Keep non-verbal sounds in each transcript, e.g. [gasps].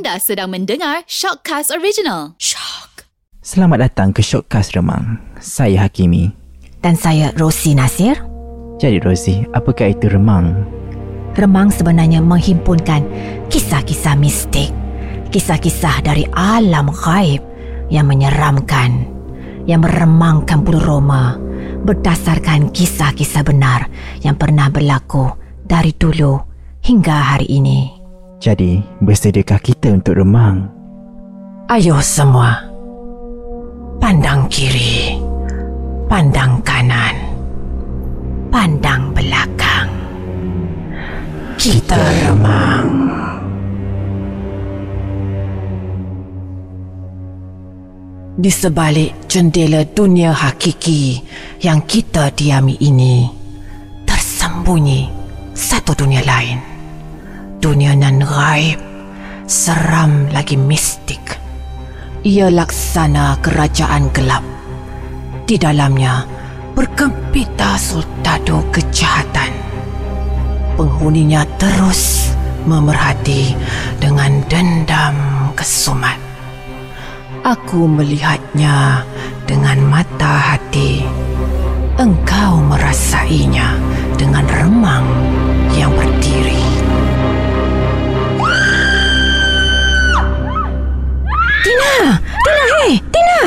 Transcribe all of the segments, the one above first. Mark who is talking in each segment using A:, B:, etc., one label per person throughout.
A: Anda sedang mendengar Shockcast Original.
B: Shock.
C: Selamat datang ke Shortcast Remang. Saya Hakimi.
B: Dan saya Rosi Nasir.
C: Jadi Rosie, apakah itu remang?
B: Remang sebenarnya menghimpunkan kisah-kisah mistik. Kisah-kisah dari alam gaib yang menyeramkan. Yang meremangkan bulu roma berdasarkan kisah-kisah benar yang pernah berlaku dari dulu hingga hari ini.
C: Jadi, bersediakah kita untuk remang?
B: Ayo semua. Pandang kiri. Pandang kanan. Pandang belakang. Kita remang. Di sebalik jendela dunia hakiki yang kita diami ini, tersembunyi satu dunia lain. Dunia nan gaib, seram lagi mistik. Ia laksana kerajaan gelap. Di dalamnya berkempita sultado kejahatan. Penghuninya terus memerhati dengan dendam kesumat. Aku melihatnya dengan mata hati. Engkau merasainya dengan remang yang berdiri. Tina, hei! Tina!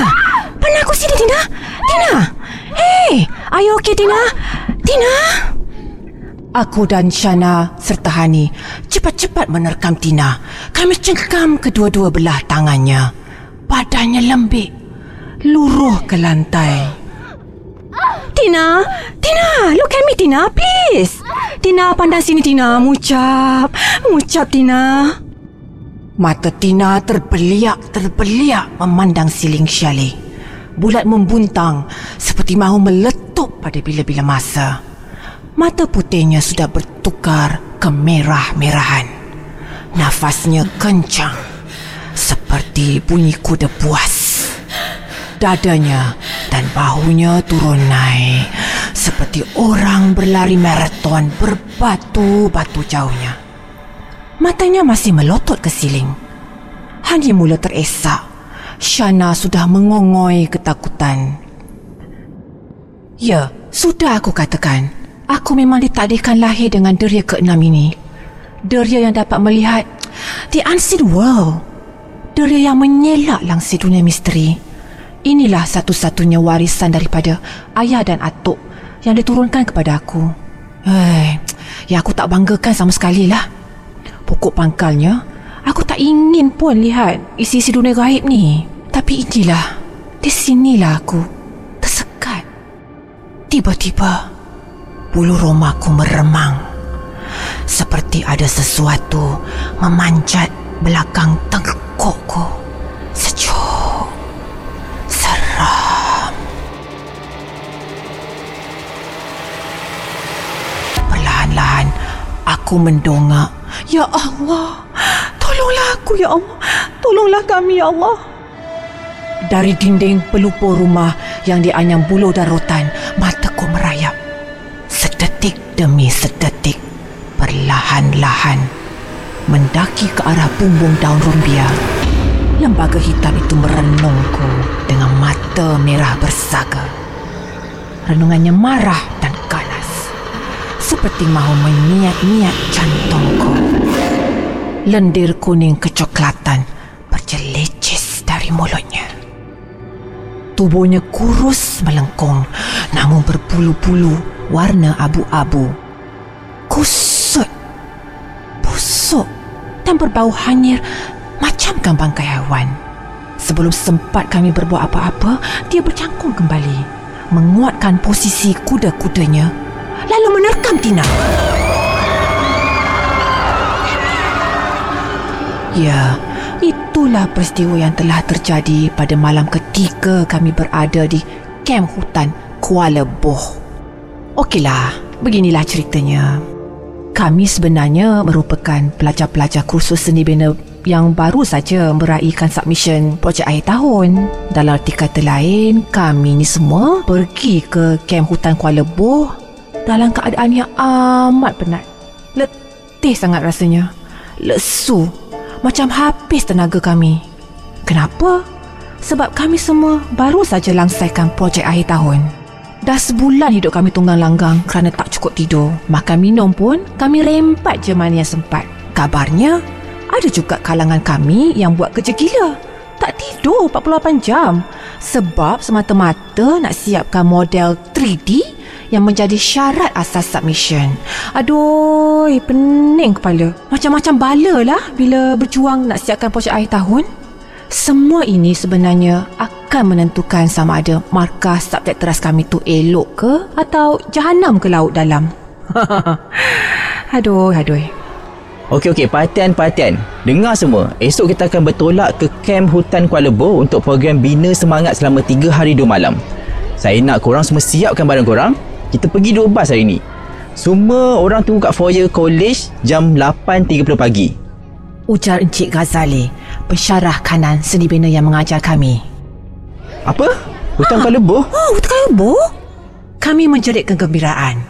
B: Mana aku sini, Tina? Tina! Hei! Are you okay, Tina? Tina! Aku dan Shana serta Hani cepat-cepat menerkam Tina. Kami cengkam kedua-dua belah tangannya. Badannya lembik. Luruh ke lantai. Tina! Tina! Look at me, Tina, please! Tina, pandang sini, Tina. Mucap. Mucap, Tina. Mata Tina terbeliak-terbeliak memandang siling Shelley. Bulat membuntang seperti mahu meletup pada bila-bila masa. Mata putihnya sudah bertukar ke merah-merahan. Nafasnya kencang seperti bunyi kuda puas. Dadanya dan bahunya turun naik seperti orang berlari maraton berbatu-batu jauhnya. Matanya masih melotot ke siling. Hani mula teresak. Shana sudah mengongoi ketakutan. Ya, sudah aku katakan. Aku memang ditakdirkan lahir dengan deria keenam ini. Deria yang dapat melihat the unseen world. Deria yang menyelak langsir dunia misteri. Inilah satu-satunya warisan daripada ayah dan atuk yang diturunkan kepada aku. Hei, ya aku tak banggakan sama sekali lah. Pokok pangkalnya, aku tak ingin pun lihat isi-isi dunia gaib ni. Tapi inilah, di sinilah aku tersekat. Tiba-tiba, bulu romaku meremang. Seperti ada sesuatu memanjat belakang tengkukku. Sejuk. Seram. Perlahan-lahan, aku mendongak. Ya Allah, tolonglah aku ya Allah. Tolonglah kami ya Allah. Dari dinding pelupur rumah yang dianyam buluh dan rotan, mataku merayap. Sedetik demi sedetik, perlahan-lahan mendaki ke arah bumbung daun rumbia. Lembaga hitam itu merenungku dengan mata merah bersaga. Renungannya marah dan ganas. Seperti mahu meniat-niat jantungku. Lendir kuning kecoklatan berjelicis dari mulutnya. Tubuhnya kurus melengkung namun berbulu-bulu warna abu-abu. Kusut, busuk dan berbau hanyir macamkan bangkai hewan. Sebelum sempat kami berbuat apa-apa, dia bercangkung kembali, menguatkan posisi kuda-kudanya, lalu menerkam Tina. Ya, itulah peristiwa yang telah terjadi pada malam ketika kami berada di kem hutan Kuala Boh. Okeylah, beginilah ceritanya. Kami sebenarnya merupakan pelajar-pelajar kursus seni bina yang baru saja meraihkan submission projek akhir tahun. Dalam arti kata lain, kami ni semua pergi ke kem hutan Kuala Boh dalam keadaan yang amat penat. Letih sangat rasanya. Lesu Macam habis tenaga kami. Kenapa? Sebab kami semua baru saja langsaikan projek akhir tahun. Dah sebulan hidup kami tunggang langgang kerana tak cukup tidur. Makan minum pun kami rempat je mana yang sempat. Kabarnya, ada juga kalangan kami yang buat kerja gila. Tak tidur 48 jam. Sebab semata-mata nak siapkan model 3D yang menjadi syarat asas submission. Aduh, pening kepala. Macam-macam bala lah bila berjuang nak siapkan projek akhir tahun. Semua ini sebenarnya akan menentukan sama ada markah subjek teras kami tu elok ke atau jahanam ke laut dalam. [laughs] aduh, aduh.
C: Okey okey, perhatian perhatian. Dengar semua. Esok kita akan bertolak ke kem hutan Kuala Lumpur untuk program bina semangat selama 3 hari 2 malam. Saya nak korang semua siapkan barang korang kita pergi dua bas hari ni. Semua orang tunggu kat foyer college jam 8.30 pagi.
B: Ujar Encik Ghazali, pensyarah kanan seni bina yang mengajar kami.
C: Apa? Hutang ha. Kalebo? [gasps]
B: Oh, hutang Kalebo? Kami menjerit kegembiraan.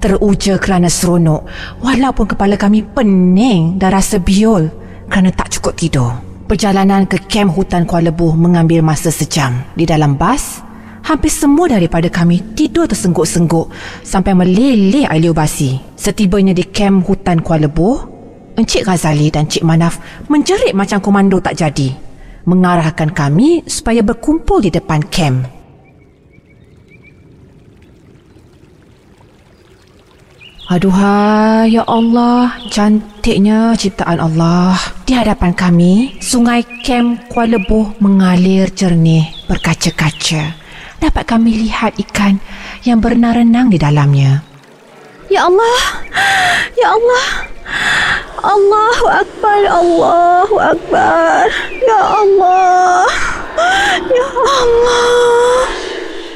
B: Teruja kerana seronok walaupun kepala kami pening dan rasa biol kerana tak cukup tidur. Perjalanan ke kem hutan Kuala Lumpur mengambil masa sejam. Di dalam bas, Hampir semua daripada kami tidur tersengguk-sengguk sampai meleleh air basi. Setibanya di kem hutan Kuala Lumpur, Encik Ghazali dan Encik Manaf menjerit macam komando tak jadi. Mengarahkan kami supaya berkumpul di depan kem. Aduhai, ya Allah, cantiknya ciptaan Allah. Di hadapan kami, sungai Kem Kuala Lumpur mengalir jernih berkaca-kaca dapat kami lihat ikan yang berenang-renang di dalamnya. Ya Allah! Ya Allah! Allahu Akbar! Allahu Akbar! Ya Allah! Ya Allah!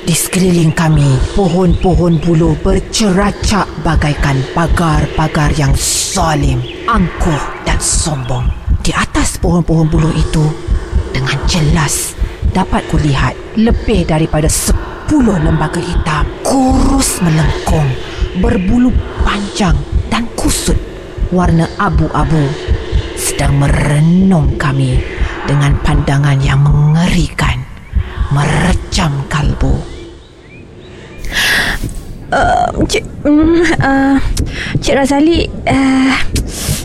B: Di sekeliling kami, pohon-pohon bulu berceracak bagaikan pagar-pagar yang zalim, angkuh dan sombong. Di atas pohon-pohon bulu itu, dengan jelas dapat kulihat lebih daripada sepuluh lembaga hitam kurus melengkung berbulu panjang dan kusut warna abu-abu. Sedang merenung kami dengan pandangan yang mengerikan merecam kalbu. Uh, Cik uh, Cik Razali uh,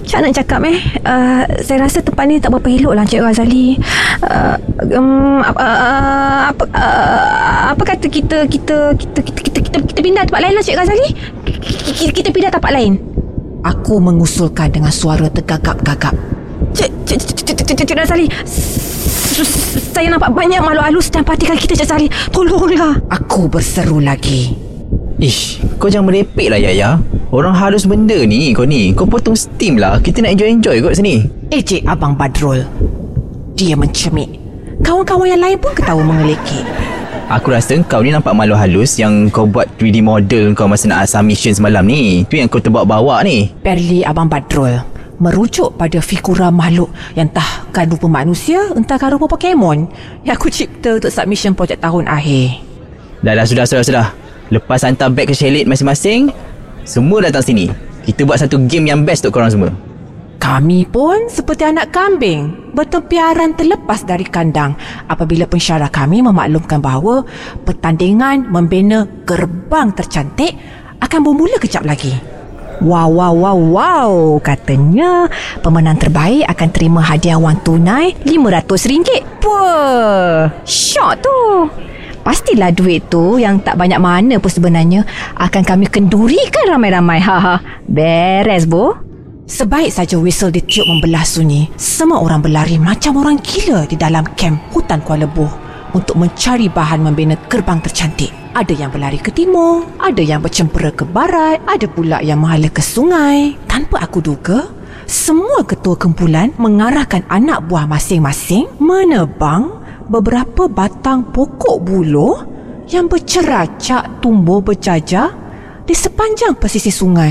B: Cik nak cakap eh. Uh, Saya rasa tempat ni tak berapa elok lah Cik Razali. Uh, um, apa, uh, apa, uh, apa kata kita kita kita kita kita kita, kita pindah tempat lain lah Cik Razali? Kita, kita pindah tempat lain? Aku mengusulkan dengan suara tergagap-gagap. Cik, cik, cik, cik, cik, cik, cik Razali Saya nampak banyak makhluk halus dan patikan kita Cik Razali. Tolonglah. Aku berseru lagi
C: Ish, kau jangan merepek lah Yaya. Orang halus benda ni kau ni. Kau potong steam lah. Kita nak enjoy-enjoy kot sini.
B: Eh cik Abang Badrul. Dia mencemik. Kawan-kawan yang lain pun ketawa mengelikik
C: Aku rasa kau ni nampak malu halus Yang kau buat 3D model kau masa nak asal mission semalam ni. Tu yang kau terbawa-bawa ni.
B: Perli Abang Badrul Merujuk pada figura makhluk Yang entah kan rupa manusia Entah kan rupa Pokemon Yang aku cipta untuk submission projek tahun akhir.
C: Dah dah sudah sudah sudah Lepas hantar beg ke Shelit masing-masing Semua datang sini Kita buat satu game yang best untuk korang semua
B: kami pun seperti anak kambing bertempiaran terlepas dari kandang apabila pensyarah kami memaklumkan bahawa pertandingan membina gerbang tercantik akan bermula kejap lagi. Wow, wow, wow, wow. Katanya pemenang terbaik akan terima hadiah wang tunai RM500. Puh, syok tu. Pastilah duit tu yang tak banyak mana pun sebenarnya akan kami kendurikan ramai-ramai. Ha Beres, Bu. Sebaik saja whistle ditiup membelah sunyi, semua orang berlari macam orang gila di dalam kem hutan Kuala Lumpur untuk mencari bahan membina gerbang tercantik. Ada yang berlari ke timur, ada yang bercempera ke barat, ada pula yang menghala ke sungai. Tanpa aku duga, semua ketua kumpulan mengarahkan anak buah masing-masing menebang beberapa batang pokok buluh yang berceracak tumbuh berjajar di sepanjang pesisir sungai.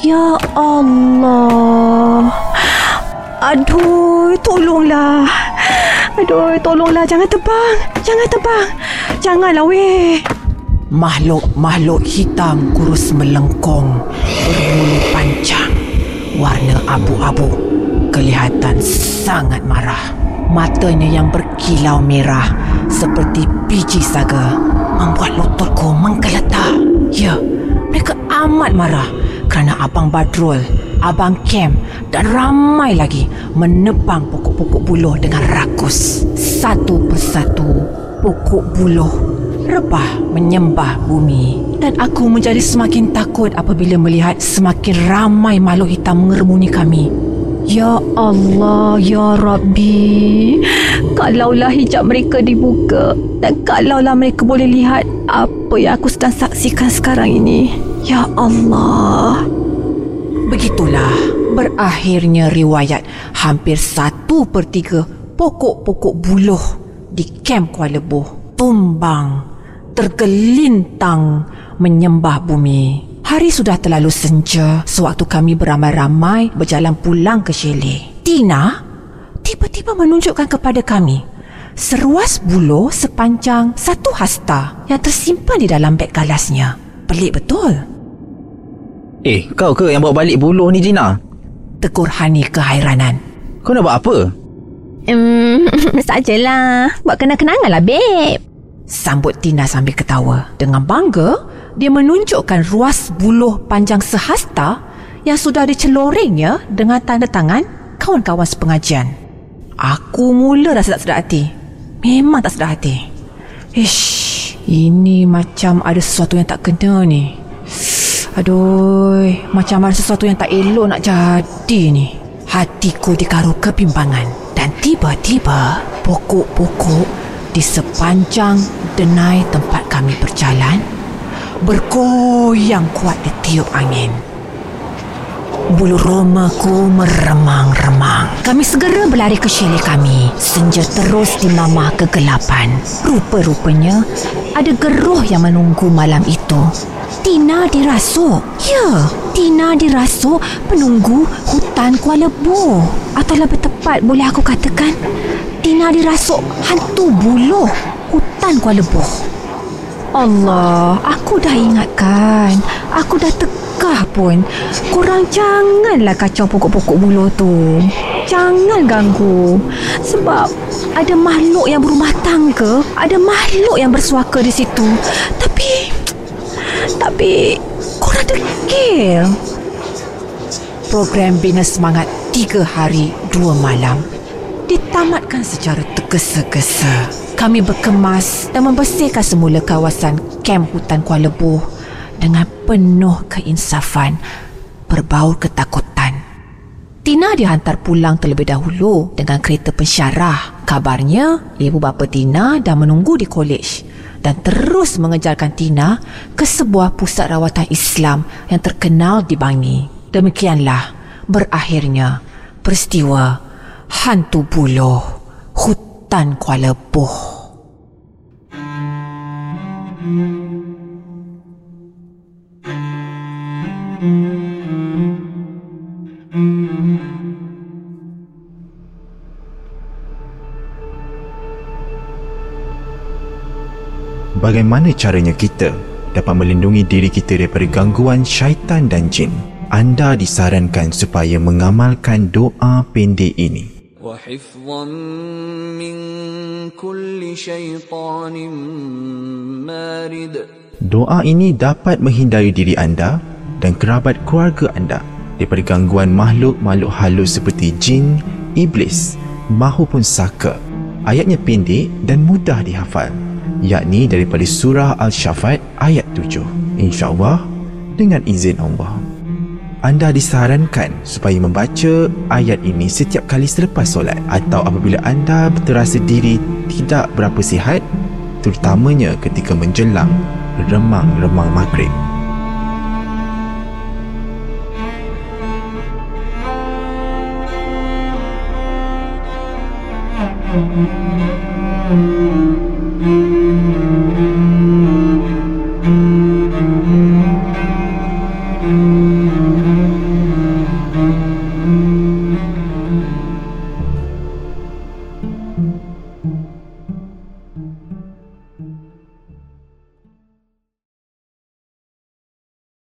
B: Ya Allah. Aduh, tolonglah. Aduh, tolonglah. Jangan tebang. Jangan tebang. Janganlah, weh. Makhluk-makhluk hitam kurus melengkung berbulu panjang warna abu-abu kelihatan sangat marah. Matanya yang berkilau merah seperti biji saga membuat lututku menggeletar. Ya, mereka amat marah kerana Abang Badrul, Abang Kem dan ramai lagi menebang pokok-pokok buluh dengan rakus. Satu persatu pokok buluh rebah menyembah bumi dan aku menjadi semakin takut apabila melihat semakin ramai makhluk hitam mengerumuni kami Ya Allah, Ya Rabbi Kalaulah hijab mereka dibuka Dan kalaulah mereka boleh lihat Apa yang aku sedang saksikan sekarang ini. Ya Allah. Begitulah berakhirnya riwayat Hampir satu per tiga pokok-pokok buluh Di kem Kuala Lebuh Tumbang Tergelintang menyembah bumi. Hari sudah terlalu senja sewaktu kami beramai-ramai berjalan pulang ke chalet. Tina tiba-tiba menunjukkan kepada kami seruas buluh sepanjang satu hasta yang tersimpan di dalam beg galasnya. Pelik betul.
C: Eh, kau ke yang bawa balik buluh ni Gina?
B: Tegur Hani keheranan.
C: Kau nak buat apa?
D: Hmm, [laughs] sajalah. Buat kenang-kenangan lah, babe.
B: Sambut Tina sambil ketawa. Dengan bangga, dia menunjukkan ruas buluh panjang sehasta yang sudah diceloringnya dengan tanda tangan kawan-kawan sepengajian. Aku mula rasa tak sedar hati. Memang tak sedar hati. Ish, ini macam ada sesuatu yang tak kena ni. Aduh, macam ada sesuatu yang tak elok nak jadi ni. Hatiku dikaru kebimbangan dan tiba-tiba pokok-pokok di sepanjang denai tempat kami berjalan bergoyang kuat di tiup angin. Bulu romaku meremang-remang. Kami segera berlari ke chalet kami. Senja terus dimamah kegelapan. Rupa-rupanya ada geruh yang menunggu malam itu. Tina dirasuk. Ya, Tina dirasuk penunggu hutan Kuala Lebuh. Atau lebih tepat boleh aku katakan, Tina dirasuk hantu buluh hutan Kuala Lebuh. Allah, aku dah ingatkan. Aku dah tekah pun. Korang janganlah kacau pokok-pokok buluh tu. Jangan ganggu. Sebab ada makhluk yang berumah tangga, ada makhluk yang bersuaka di situ. Tapi tapi korang dekil. Program Bina Semangat tiga hari dua malam ditamatkan secara tergesa-gesa kami berkemas dan membersihkan semula kawasan kem hutan Kuala Lebuh dengan penuh keinsafan berbau ketakutan. Tina dihantar pulang terlebih dahulu dengan kereta pensyarah. Kabarnya, ibu bapa Tina dah menunggu di kolej dan terus mengejarkan Tina ke sebuah pusat rawatan Islam yang terkenal di Bangi. Demikianlah berakhirnya peristiwa hantu buluh hutan Kuala Lebuh.
E: Bagaimana caranya kita dapat melindungi diri kita daripada gangguan syaitan dan jin? Anda disarankan supaya mengamalkan doa pendek ini. وحفظا من كل شيطان مارد Doa ini dapat menghindari diri anda dan kerabat keluarga anda daripada gangguan makhluk-makhluk halus seperti jin, iblis mahupun saka. Ayatnya pendek dan mudah dihafal yakni daripada surah Al-Shafat ayat 7. InsyaAllah dengan izin Allah. Anda disarankan supaya membaca ayat ini setiap kali selepas solat atau apabila anda terasa diri tidak berapa sihat terutamanya ketika menjelang remang-remang maghrib.